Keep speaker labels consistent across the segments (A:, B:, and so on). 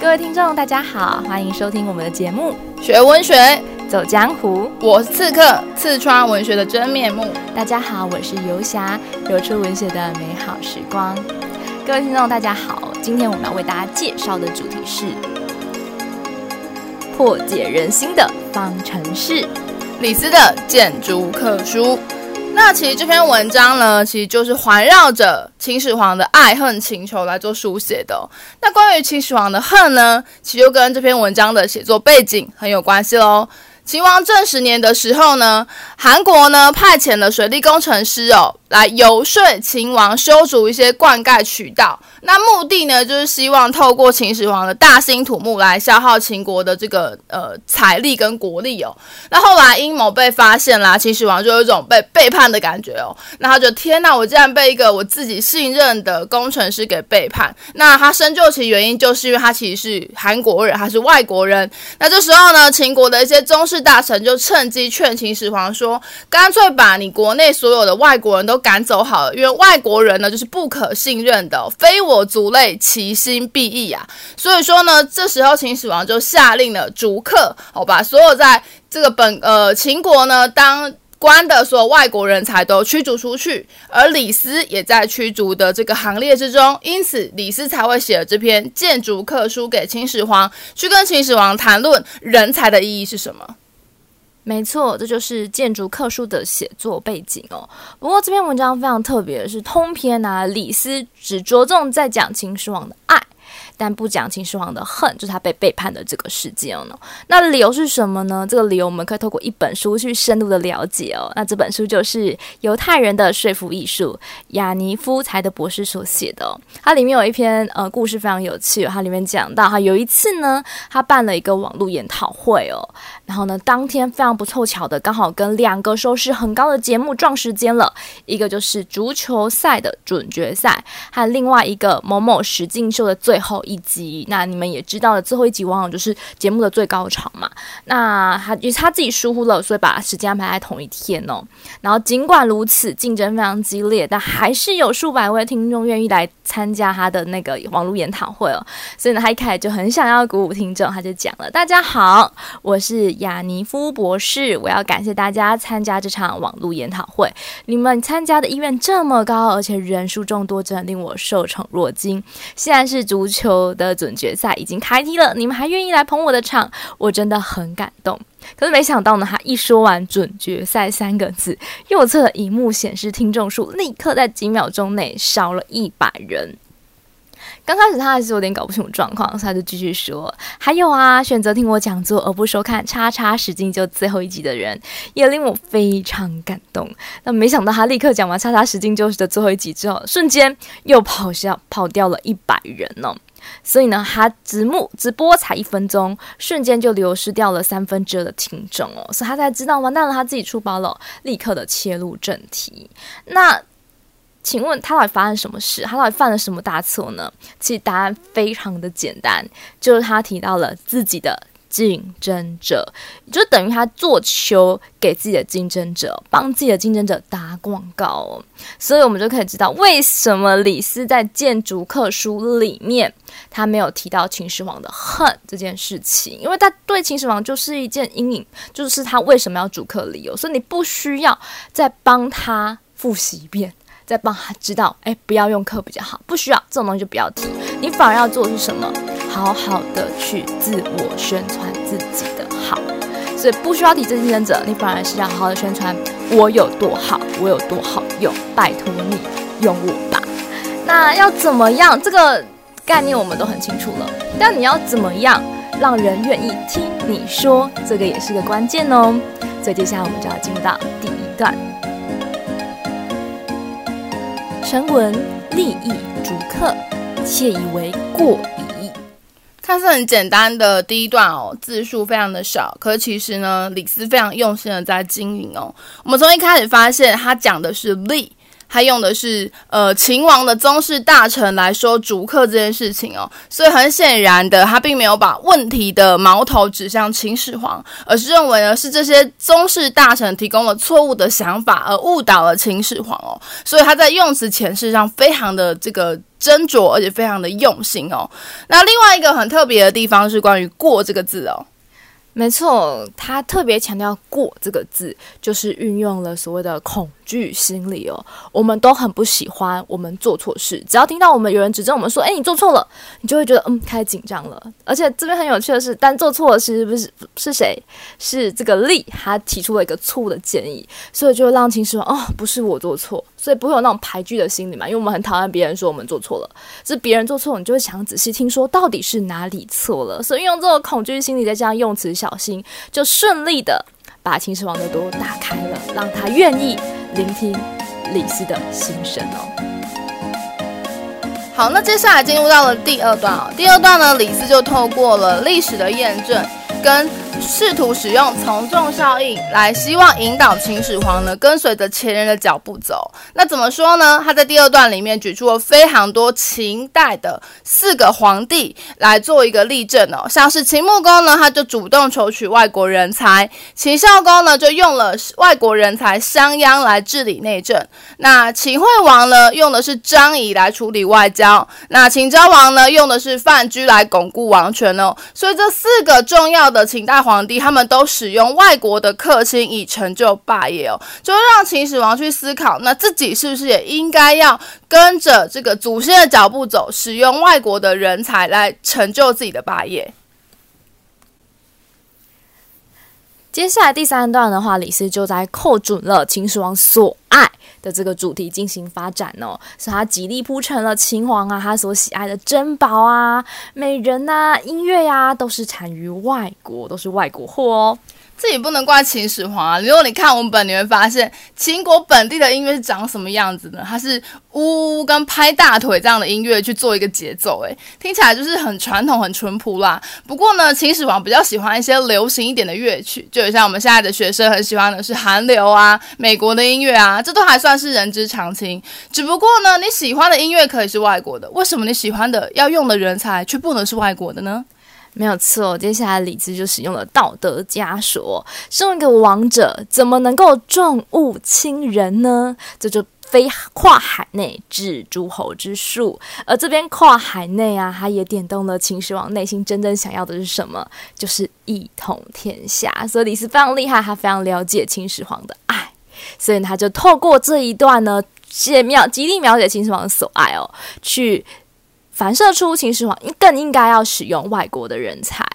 A: 各位听众，大家好，欢迎收听我们的节目《
B: 学文学
A: 走江湖》。
B: 我是刺客，刺穿文学的真面目。
A: 大家好，我是游侠，游出文学的美好时光。各位听众，大家好，今天我们要为大家介绍的主题是破解人心的方程式——
B: 李斯的《谏逐客书》。那其实这篇文章呢，其实就是环绕着秦始皇的爱恨情仇来做书写的。那关于秦始皇的恨呢，其实就跟这篇文章的写作背景很有关系喽。秦王政十年的时候呢，韩国呢派遣了水利工程师哦。来游说秦王修筑一些灌溉渠道，那目的呢，就是希望透过秦始皇的大兴土木来消耗秦国的这个呃财力跟国力哦。那后来阴谋被发现啦，秦始皇就有一种被背叛的感觉哦。那他就天哪，我竟然被一个我自己信任的工程师给背叛。那他深究其原因，就是因为他其实是韩国人，他是外国人。那这时候呢，秦国的一些宗室大臣就趁机劝秦始皇说，干脆把你国内所有的外国人都赶走好了，因为外国人呢就是不可信任的，非我族类，其心必异啊。所以说呢，这时候秦始皇就下令了逐客，好吧，所有在这个本呃秦国呢当官的所有外国人才都驱逐出去，而李斯也在驱逐的这个行列之中，因此李斯才会写了这篇谏逐客书给秦始皇，去跟秦始皇谈论人才的意义是什么。
A: 没错，这就是建筑课书的写作背景哦。不过这篇文章非常特别的是，通篇啊，李斯只着重在讲秦始皇的爱。但不讲秦始皇的恨，就是他被背叛的这个事件呢。那理由是什么呢？这个理由我们可以透过一本书去深入的了解哦。那这本书就是犹太人的说服艺术，亚尼夫才德博士所写的哦。它里面有一篇呃故事非常有趣，它里面讲到哈有一次呢，他办了一个网络研讨会哦，然后呢当天非常不凑巧的，刚好跟两个收视很高的节目撞时间了，一个就是足球赛的准决赛，和另外一个某某实境秀的最后一集，那你们也知道了，最后一集往往就是节目的最高潮嘛。那他也是他自己疏忽了，所以把时间安排在同一天哦。然后尽管如此，竞争非常激烈，但还是有数百位听众愿意来参加他的那个网络研讨会哦。所以呢，他一开始就很想要鼓舞听众，他就讲了：“大家好，我是亚尼夫博士，我要感谢大家参加这场网络研讨会。你们参加的意愿这么高，而且人数众多，真的令我受宠若惊。现在是足球。”我的准决赛已经开踢了，你们还愿意来捧我的场，我真的很感动。可是没想到呢，他一说完“准决赛”三个字，右侧的荧幕显示听众数立刻在几秒钟内少了一百人。刚开始他还是有点搞不清楚状况，所以他就继续说：“还有啊，选择听我讲座而不收看叉叉实境秀最后一集的人，也令我非常感动。那没想到他立刻讲完叉叉实境秀的最后一集之后，瞬间又跑下跑掉了一百人呢。”所以呢，他直播直播才一分钟，瞬间就流失掉了三分之二的听众哦，所以他才知道完蛋了，他自己出包了，立刻的切入正题。那请问他到底发生什么事？他到底犯了什么大错呢？其实答案非常的简单，就是他提到了自己的。竞争者就等于他做球给自己的竞争者，帮自己的竞争者打广告哦。所以我们就可以知道，为什么李斯在《谏逐客书》里面他没有提到秦始皇的恨这件事情，因为他对秦始皇就是一件阴影，就是他为什么要逐客理由。所以你不需要再帮他复习一遍。再帮他知道，哎，不要用课比较好，不需要这种东西就不要提。你反而要做的是什么？好好的去自我宣传自己的好。所以不需要提竞争者，你反而是要好好的宣传我有多好，我有多好用，拜托你用我吧。那要怎么样？这个概念我们都很清楚了。但你要怎么样让人愿意听你说？这个也是个关键哦。所以接下来我们就要进入到第一段。成文利益逐客，窃以为过矣。
B: 它是很简单的第一段哦，字数非常的少，可是其实呢，李斯非常用心的在经营哦。我们从一开始发现，他讲的是利，他用的是呃秦王的宗室大臣来说逐客这件事情哦，所以很显然的，他并没有把问题的矛头指向秦始皇，而是认为呢是这些宗室大臣提供了错误的想法而误导了秦始皇哦，所以他在用词遣释上非常的这个斟酌，而且非常的用心哦。那另外一个很特别的地方是关于“过”这个字哦。
A: 没错，他特别强调“过”这个字，就是运用了所谓的恐惧心理哦。我们都很不喜欢我们做错事，只要听到我们有人指正我们说：“哎，你做错了”，你就会觉得嗯，开始紧张了。而且这边很有趣的是，但做错了其实不是是谁？是这个力，他提出了一个错误的建议，所以就让秦始皇哦，不是我做错，所以不会有那种排拒的心理嘛。因为我们很讨厌别人说我们做错了，是别人做错，你就会想仔细听说到底是哪里错了。所以用这种恐惧心理再加上用词小。心，就顺利的把秦始皇的都打开了，让他愿意聆听李斯的心声哦。
B: 好，那接下来进入到了第二段哦。第二段呢，李斯就透过了历史的验证跟。试图使用从众效应来希望引导秦始皇呢跟随着前人的脚步走。那怎么说呢？他在第二段里面举出了非常多秦代的四个皇帝来做一个例证哦，像是秦穆公呢，他就主动求取外国人才；秦孝公呢，就用了外国人才商鞅来治理内政；那秦惠王呢，用的是张仪来处理外交；那秦昭王呢，用的是范雎来巩固王权哦。所以这四个重要的秦代。皇帝他们都使用外国的客卿以成就霸业哦，就让秦始皇去思考，那自己是不是也应该要跟着这个祖先的脚步走，使用外国的人才来成就自己的霸业。
A: 接下来第三段的话，李斯就在扣准了秦始皇所爱的这个主题进行发展哦，所以他极力铺陈了秦皇啊，他所喜爱的珍宝啊、美人啊、音乐呀、都是产于外国，都是外国货哦。
B: 这也不能怪秦始皇啊！如果你看文本，你会发现秦国本地的音乐是长什么样子呢？它是呜呜跟拍大腿这样的音乐去做一个节奏，诶，听起来就是很传统、很淳朴啦。不过呢，秦始皇比较喜欢一些流行一点的乐曲，就像我们现在的学生很喜欢的是韩流啊、美国的音乐啊，这都还算是人之常情。只不过呢，你喜欢的音乐可以是外国的，为什么你喜欢的要用的人才却不能是外国的呢？
A: 没有错，接下来李斯就使用了道德枷锁。身为一个王者，怎么能够重物轻人呢？这就非跨海内置诸侯之术。而这边跨海内啊，他也点动了秦始皇内心真正想要的是什么？就是一统天下。所以李斯非常厉害，他非常了解秦始皇的爱，所以他就透过这一段呢，写描极力描写秦始皇的所爱哦，去。反射出秦始皇更应该要使用外国的人才，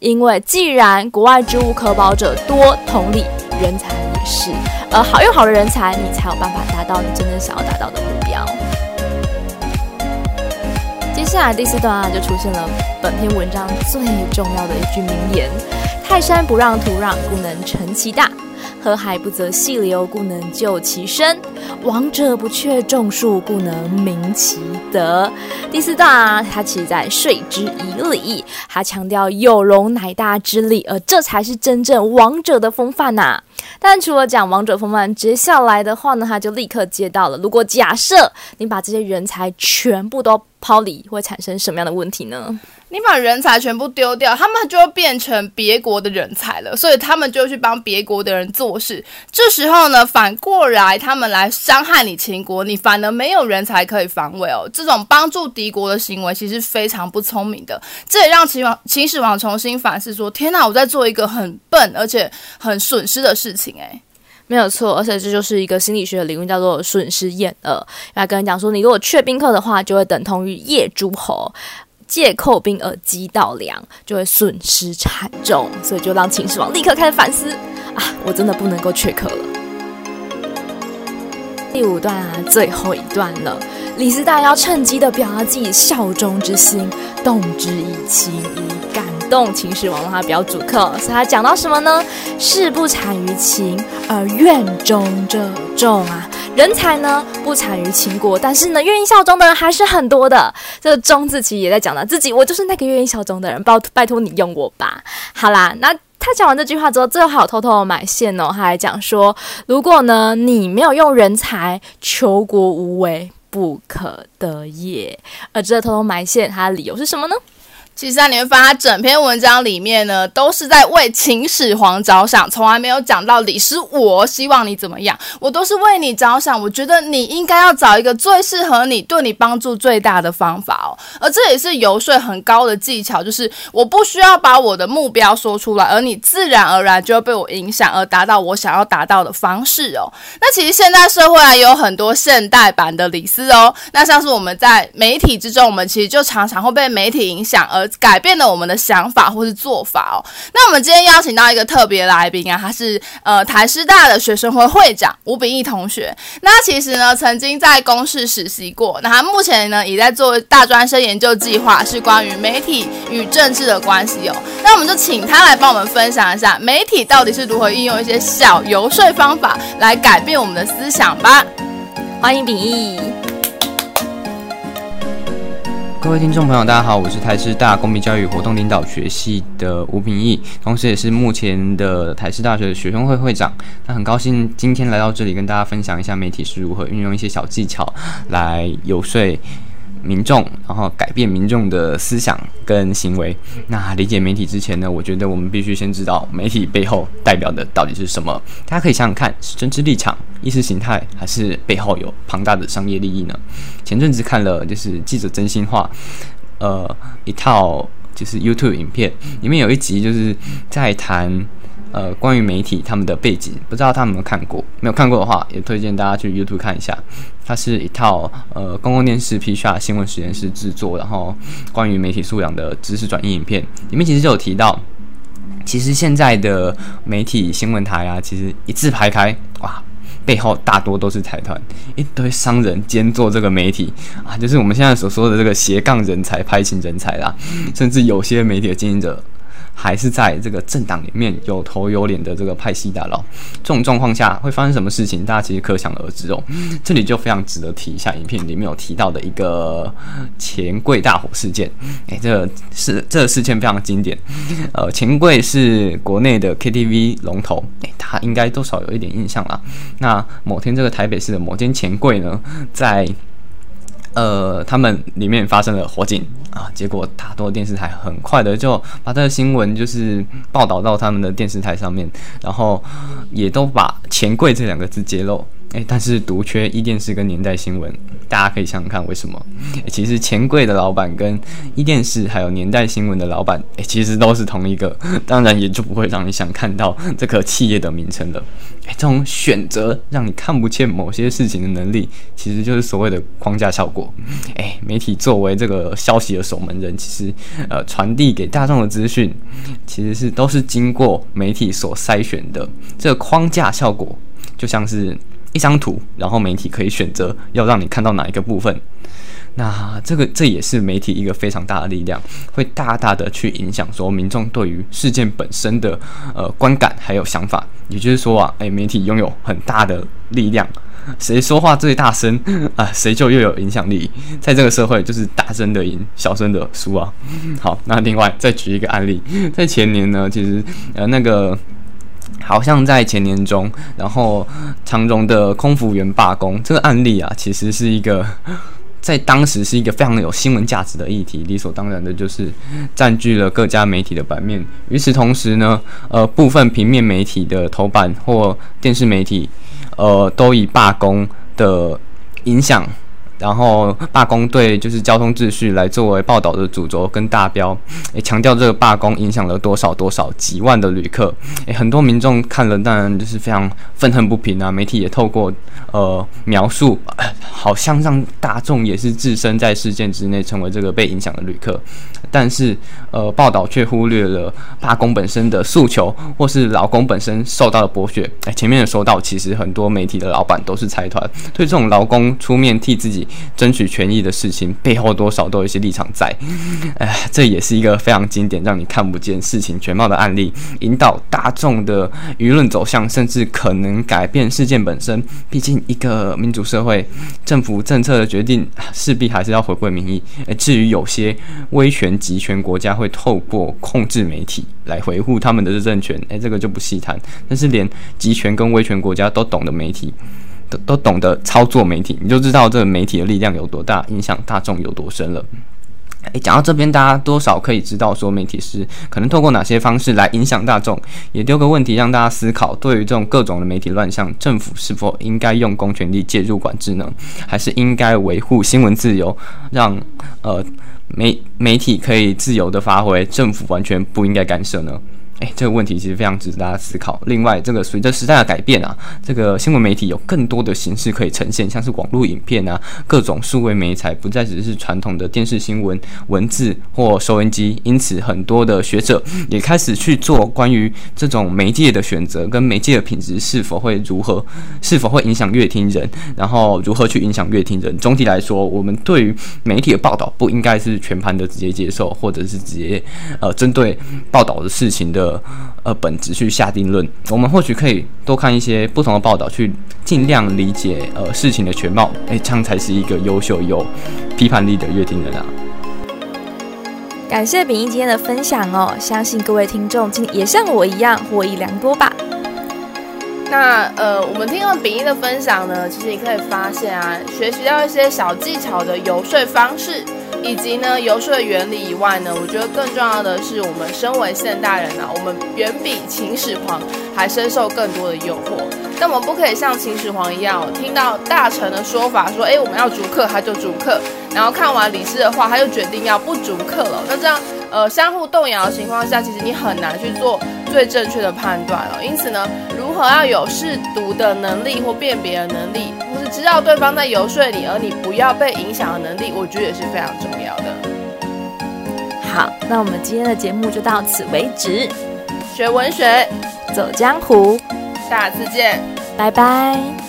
A: 因为既然国外之物可保者多，同理人才也是，而好用好的人才，你才有办法达到你真正想要达到的目标。接下来第四段啊，就出现了本篇文章最重要的一句名言：“泰山不让土壤，故能成其大。”河海不择细流，故能就其身；王者不却众数，故能明其德。第四段啊，他其实在说之以理，他强调有容乃大之理，而这才是真正王者的风范呐、但除了讲王者风范，接下来的话呢，他就立刻接到了：如果假设你把这些人才全部都抛离，会产生什么样的问题呢？
B: 你把人才全部丢掉，他们就会变成别国的人才了，所以他们就去帮别国的人做事。这时候呢，反过来他们来伤害你秦国，你反而没有人才可以防卫哦。这种帮助敌国的行为其实非常不聪明的，这也让秦王秦始皇重新反思说：天哪，我在做一个很笨而且很损失的事诶，
A: 没有错，而且这就是一个心理学的理论，叫做损失厌恶。来跟人讲说，你如果缺宾客的话，就会等同于夜诸侯。借寇兵而击盗粮，就会损失惨重，所以就让秦始皇立刻开始反思啊！我真的不能够缺客了。第五段啊，最后一段了，李斯大要趁机的表达自己效忠之心，动之以情，以感动秦始皇，让他比较主客。所以他讲到什么呢？事不产于秦，而愿忠者众啊。人才呢不产于秦国，但是呢愿意效忠的人还是很多的。这个忠字其实也在讲到自己，我就是那个愿意效忠的人，拜拜托你用我吧。好啦，那。他讲完这句话之后，最后还有偷偷的埋线哦，他还讲说，如果呢你没有用人才，求国无为，不可得也。而这偷偷埋线，他的理由是什么呢？
B: 其实啊，你会发现整篇文章里面呢，都是在为秦始皇着想，从来没有讲到李斯，我希望你怎么样，我都是为你着想。我觉得你应该要找一个最适合你、对你帮助最大的方法哦。而这也是游说很高的技巧，就是我不需要把我的目标说出来，而你自然而然就会被我影响，而达到我想要达到的方式哦。那其实现在社会啊，有很多现代版的李斯哦。那像是我们在媒体之中，我们其实就常常会被媒体影响而。改变了我们的想法或是做法哦。那我们今天邀请到一个特别来宾啊，他是呃台师大的学生会会长吴秉义同学。那其实呢曾经在公视实习过，那他目前呢也在做大专生研究计划，是关于媒体与政治的关系哦。那我们就请他来帮我们分享一下媒体到底是如何运用一些小游说方法来改变我们的思想吧。
A: 欢迎秉义。
C: 各位听众朋友，大家好，我是台师大公民教育活动领导学系的吴平义，同时也是目前的台师大学的学生会会长。那很高兴今天来到这里，跟大家分享一下媒体是如何运用一些小技巧来游说民众，然后改变民众的思想跟行为。那理解媒体之前呢，我觉得我们必须先知道媒体背后代表的到底是什么。大家可以想想看，是政治立场、意识形态，还是背后有庞大的商业利益呢？前阵子看了就是记者真心话，呃，一套就是 YouTube 影片，里面有一集就是在谈。呃，关于媒体他们的背景，不知道他们有没有看过？没有看过的话，也推荐大家去 YouTube 看一下。它是一套呃公共电视 P 茶新闻实验室制作，然后关于媒体素养的知识转移影片。里面其实就有提到，其实现在的媒体新闻台啊，其实一字排开，哇，背后大多都是财团，一堆商人兼做这个媒体啊，就是我们现在所说的这个斜杠人才、拍型人才啦，甚至有些媒体的经营者。还是在这个政党里面有头有脸的这个派系大佬，这种状况下会发生什么事情？大家其实可想而知哦。这里就非常值得提一下，影片里面有提到的一个钱柜大火事件。诶，这个是这个事件非常经典。呃，钱柜是国内的 KTV 龙头，诶，他应该多少有一点印象啦。那某天这个台北市的某间钱柜呢，在呃，他们里面发生了火警啊，结果大多电视台很快的就把这个新闻就是报道到他们的电视台上面，然后也都把“钱柜”这两个字揭露。诶，但是独缺一电视跟年代新闻，大家可以想想看为什么？其实钱柜的老板跟一电视还有年代新闻的老板，诶，其实都是同一个，当然也就不会让你想看到这个企业的名称了。诶，这种选择让你看不见某些事情的能力，其实就是所谓的框架效果。诶，媒体作为这个消息的守门人，其实呃传递给大众的资讯，其实是都是经过媒体所筛选的。这个框架效果就像是。一张图，然后媒体可以选择要让你看到哪一个部分。那这个这也是媒体一个非常大的力量，会大大的去影响说民众对于事件本身的呃观感还有想法。也就是说啊，诶，媒体拥有很大的力量，谁说话最大声 啊，谁就又有影响力。在这个社会，就是大声的赢，小声的输啊。好，那另外再举一个案例，在前年呢，其实呃那个。好像在前年中，然后长荣的空服员罢工这个案例啊，其实是一个在当时是一个非常有新闻价值的议题，理所当然的就是占据了各家媒体的版面。与此同时呢，呃，部分平面媒体的头版或电视媒体，呃，都以罢工的影响。然后罢工对就是交通秩序来作为报道的主轴跟大标，诶，强调这个罢工影响了多少多少几万的旅客，诶，很多民众看了当然就是非常愤恨不平啊。媒体也透过呃描述，好像让大众也是置身在事件之内，成为这个被影响的旅客，但是呃报道却忽略了罢工本身的诉求，或是劳工本身受到的剥削。哎，前面有说到，其实很多媒体的老板都是财团，对这种劳工出面替自己。争取权益的事情背后多少都有一些立场在，哎，这也是一个非常经典，让你看不见事情全貌的案例，引导大众的舆论走向，甚至可能改变事件本身。毕竟一个民主社会，政府政策的决定势必还是要回归民意。至于有些威权集权国家会透过控制媒体来维护他们的政权，诶，这个就不细谈。但是连集权跟威权国家都懂得媒体，都都懂得操作媒体，你就知道这个媒体的力量有多大，影响大众有多深了。诶，讲到这边，大家多少可以知道说媒体是可能透过哪些方式来影响大众。也丢个问题让大家思考：对于这种各种的媒体乱象，政府是否应该用公权力介入管制呢？还是应该维护新闻自由，让呃媒媒体可以自由的发挥，政府完全不应该干涉呢？诶，这个问题其实非常值得大家思考。另外，这个随着时代的改变啊，这个新闻媒体有更多的形式可以呈现，像是网络影片啊，各种数位媒材不再只是传统的电视新闻、文字或收音机。因此，很多的学者也开始去做关于这种媒介的选择跟媒介的品质是否会如何，是否会影响乐听人，然后如何去影响乐听人。总体来说，我们对于媒体的报道不应该是全盘的直接接受，或者是直接呃针对报道的事情的。呃，本质去下定论，我们或许可以多看一些不同的报道，去尽量理解呃事情的全貌。诶，这样才是一个优秀有批判力的阅听人啊！
A: 感谢秉义今天的分享哦，相信各位听众今天也像我一样获益良多吧。
B: 那呃，我们听了秉义的分享呢，其实你可以发现啊，学习到一些小技巧的游说方式。以及呢，游说的原理以外呢，我觉得更重要的是，我们身为现代人啊，我们远比秦始皇还深受更多的诱惑。但我们不可以像秦始皇一样，听到大臣的说法，说，哎，我们要逐客，他就逐客；然后看完李斯的话，他就决定要不逐客了。那这样，呃，相互动摇的情况下，其实你很难去做最正确的判断了。因此呢，如何要有试读的能力或辨别的能力？知道对方在游说你，而你不要被影响的能力，我觉得也是非常重要的。
A: 好，那我们今天的节目就到此为止。
B: 学文学，
A: 走江湖，
B: 下次见，
A: 拜拜。